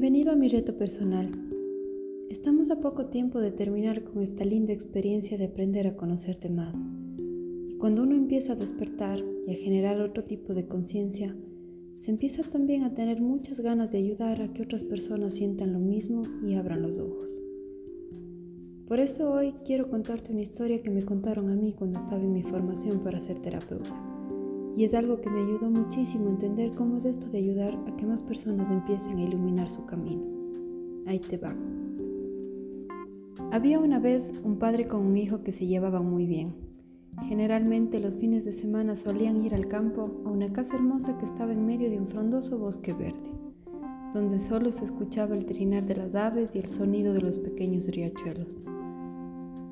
Bienvenido a mi reto personal. Estamos a poco tiempo de terminar con esta linda experiencia de aprender a conocerte más. Y cuando uno empieza a despertar y a generar otro tipo de conciencia, se empieza también a tener muchas ganas de ayudar a que otras personas sientan lo mismo y abran los ojos. Por eso hoy quiero contarte una historia que me contaron a mí cuando estaba en mi formación para ser terapeuta. Y es algo que me ayudó muchísimo a entender cómo es esto de ayudar a que más personas empiecen a iluminar su camino. Ahí te va. Había una vez un padre con un hijo que se llevaban muy bien. Generalmente los fines de semana solían ir al campo a una casa hermosa que estaba en medio de un frondoso bosque verde, donde solo se escuchaba el trinar de las aves y el sonido de los pequeños riachuelos.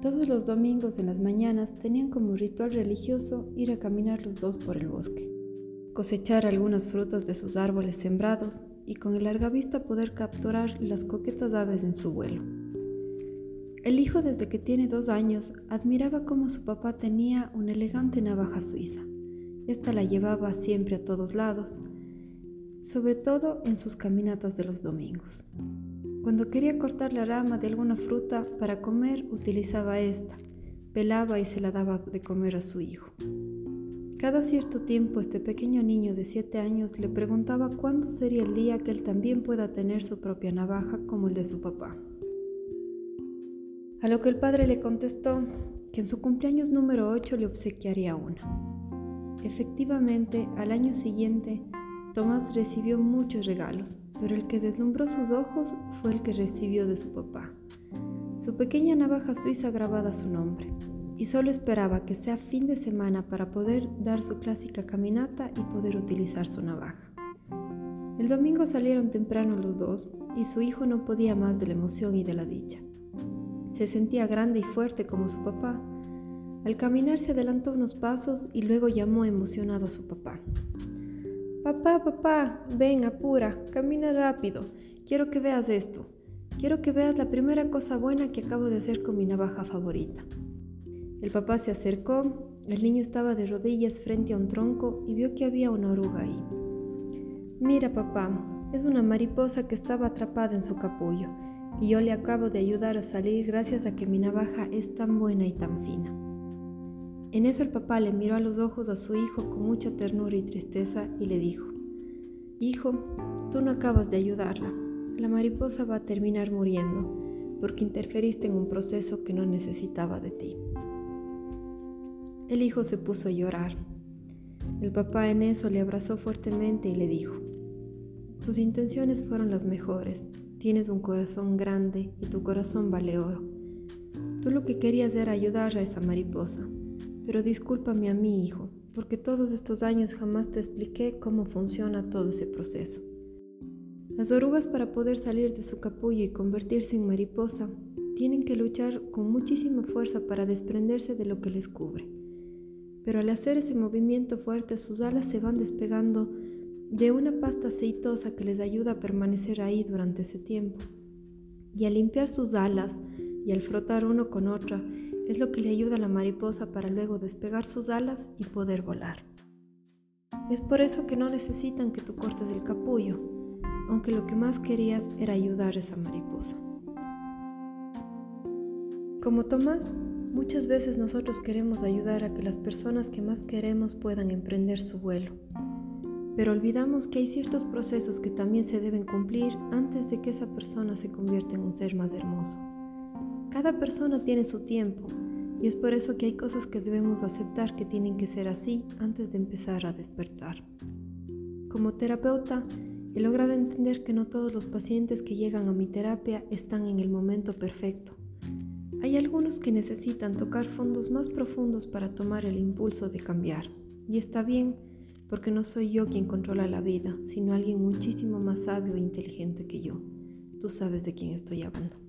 Todos los domingos en las mañanas tenían como ritual religioso ir a caminar los dos por el bosque, cosechar algunas frutas de sus árboles sembrados y con el larga vista poder capturar las coquetas aves en su vuelo. El hijo desde que tiene dos años admiraba cómo su papá tenía una elegante navaja suiza. Esta la llevaba siempre a todos lados, sobre todo en sus caminatas de los domingos. Cuando quería cortar la rama de alguna fruta para comer, utilizaba esta, pelaba y se la daba de comer a su hijo. Cada cierto tiempo este pequeño niño de siete años le preguntaba cuándo sería el día que él también pueda tener su propia navaja como el de su papá. A lo que el padre le contestó que en su cumpleaños número 8 le obsequiaría una. Efectivamente, al año siguiente, Tomás recibió muchos regalos, pero el que deslumbró sus ojos fue el que recibió de su papá. Su pequeña navaja suiza grabada su nombre, y solo esperaba que sea fin de semana para poder dar su clásica caminata y poder utilizar su navaja. El domingo salieron temprano los dos y su hijo no podía más de la emoción y de la dicha. Se sentía grande y fuerte como su papá. Al caminar se adelantó unos pasos y luego llamó emocionado a su papá. Papá, papá, ven, apura, camina rápido. Quiero que veas esto. Quiero que veas la primera cosa buena que acabo de hacer con mi navaja favorita. El papá se acercó, el niño estaba de rodillas frente a un tronco y vio que había una oruga ahí. Mira, papá, es una mariposa que estaba atrapada en su capullo y yo le acabo de ayudar a salir gracias a que mi navaja es tan buena y tan fina. En eso el papá le miró a los ojos a su hijo con mucha ternura y tristeza y le dijo, Hijo, tú no acabas de ayudarla. La mariposa va a terminar muriendo porque interferiste en un proceso que no necesitaba de ti. El hijo se puso a llorar. El papá en eso le abrazó fuertemente y le dijo, Tus intenciones fueron las mejores, tienes un corazón grande y tu corazón vale oro. Tú lo que querías era ayudar a esa mariposa, pero discúlpame a mi hijo, porque todos estos años jamás te expliqué cómo funciona todo ese proceso. Las orugas para poder salir de su capullo y convertirse en mariposa tienen que luchar con muchísima fuerza para desprenderse de lo que les cubre. Pero al hacer ese movimiento fuerte sus alas se van despegando de una pasta aceitosa que les ayuda a permanecer ahí durante ese tiempo. Y al limpiar sus alas y al frotar uno con otra, es lo que le ayuda a la mariposa para luego despegar sus alas y poder volar. Es por eso que no necesitan que tú cortes el capullo, aunque lo que más querías era ayudar a esa mariposa. Como Tomás, muchas veces nosotros queremos ayudar a que las personas que más queremos puedan emprender su vuelo, pero olvidamos que hay ciertos procesos que también se deben cumplir antes de que esa persona se convierta en un ser más hermoso. Cada persona tiene su tiempo y es por eso que hay cosas que debemos aceptar que tienen que ser así antes de empezar a despertar. Como terapeuta, he logrado entender que no todos los pacientes que llegan a mi terapia están en el momento perfecto. Hay algunos que necesitan tocar fondos más profundos para tomar el impulso de cambiar. Y está bien, porque no soy yo quien controla la vida, sino alguien muchísimo más sabio e inteligente que yo. Tú sabes de quién estoy hablando.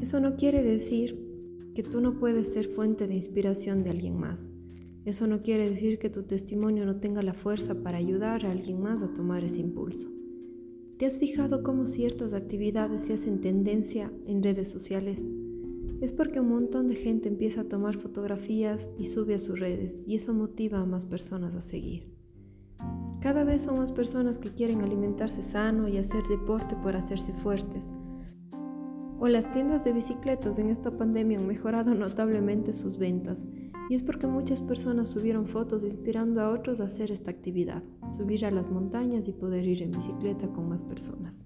Eso no quiere decir que tú no puedes ser fuente de inspiración de alguien más. Eso no quiere decir que tu testimonio no tenga la fuerza para ayudar a alguien más a tomar ese impulso. ¿Te has fijado cómo ciertas actividades se hacen tendencia en redes sociales? Es porque un montón de gente empieza a tomar fotografías y sube a sus redes y eso motiva a más personas a seguir. Cada vez son más personas que quieren alimentarse sano y hacer deporte por hacerse fuertes. O las tiendas de bicicletas en esta pandemia han mejorado notablemente sus ventas. Y es porque muchas personas subieron fotos inspirando a otros a hacer esta actividad, subir a las montañas y poder ir en bicicleta con más personas.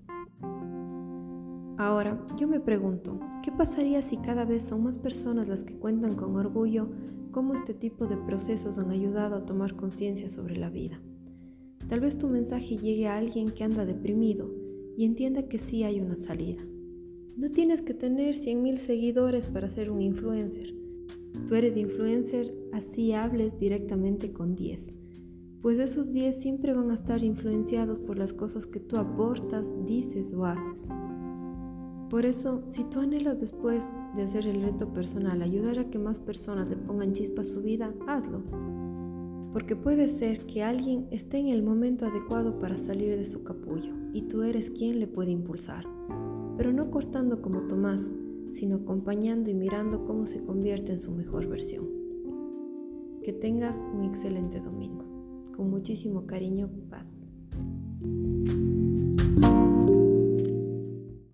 Ahora, yo me pregunto, ¿qué pasaría si cada vez son más personas las que cuentan con orgullo cómo este tipo de procesos han ayudado a tomar conciencia sobre la vida? Tal vez tu mensaje llegue a alguien que anda deprimido y entienda que sí hay una salida. No tienes que tener 100.000 seguidores para ser un influencer. Tú eres influencer así hables directamente con 10, pues esos 10 siempre van a estar influenciados por las cosas que tú aportas, dices o haces. Por eso, si tú anhelas después de hacer el reto personal ayudar a que más personas le pongan chispa a su vida, hazlo. Porque puede ser que alguien esté en el momento adecuado para salir de su capullo y tú eres quien le puede impulsar. Pero no cortando como Tomás, sino acompañando y mirando cómo se convierte en su mejor versión. Que tengas un excelente domingo. Con muchísimo cariño, paz.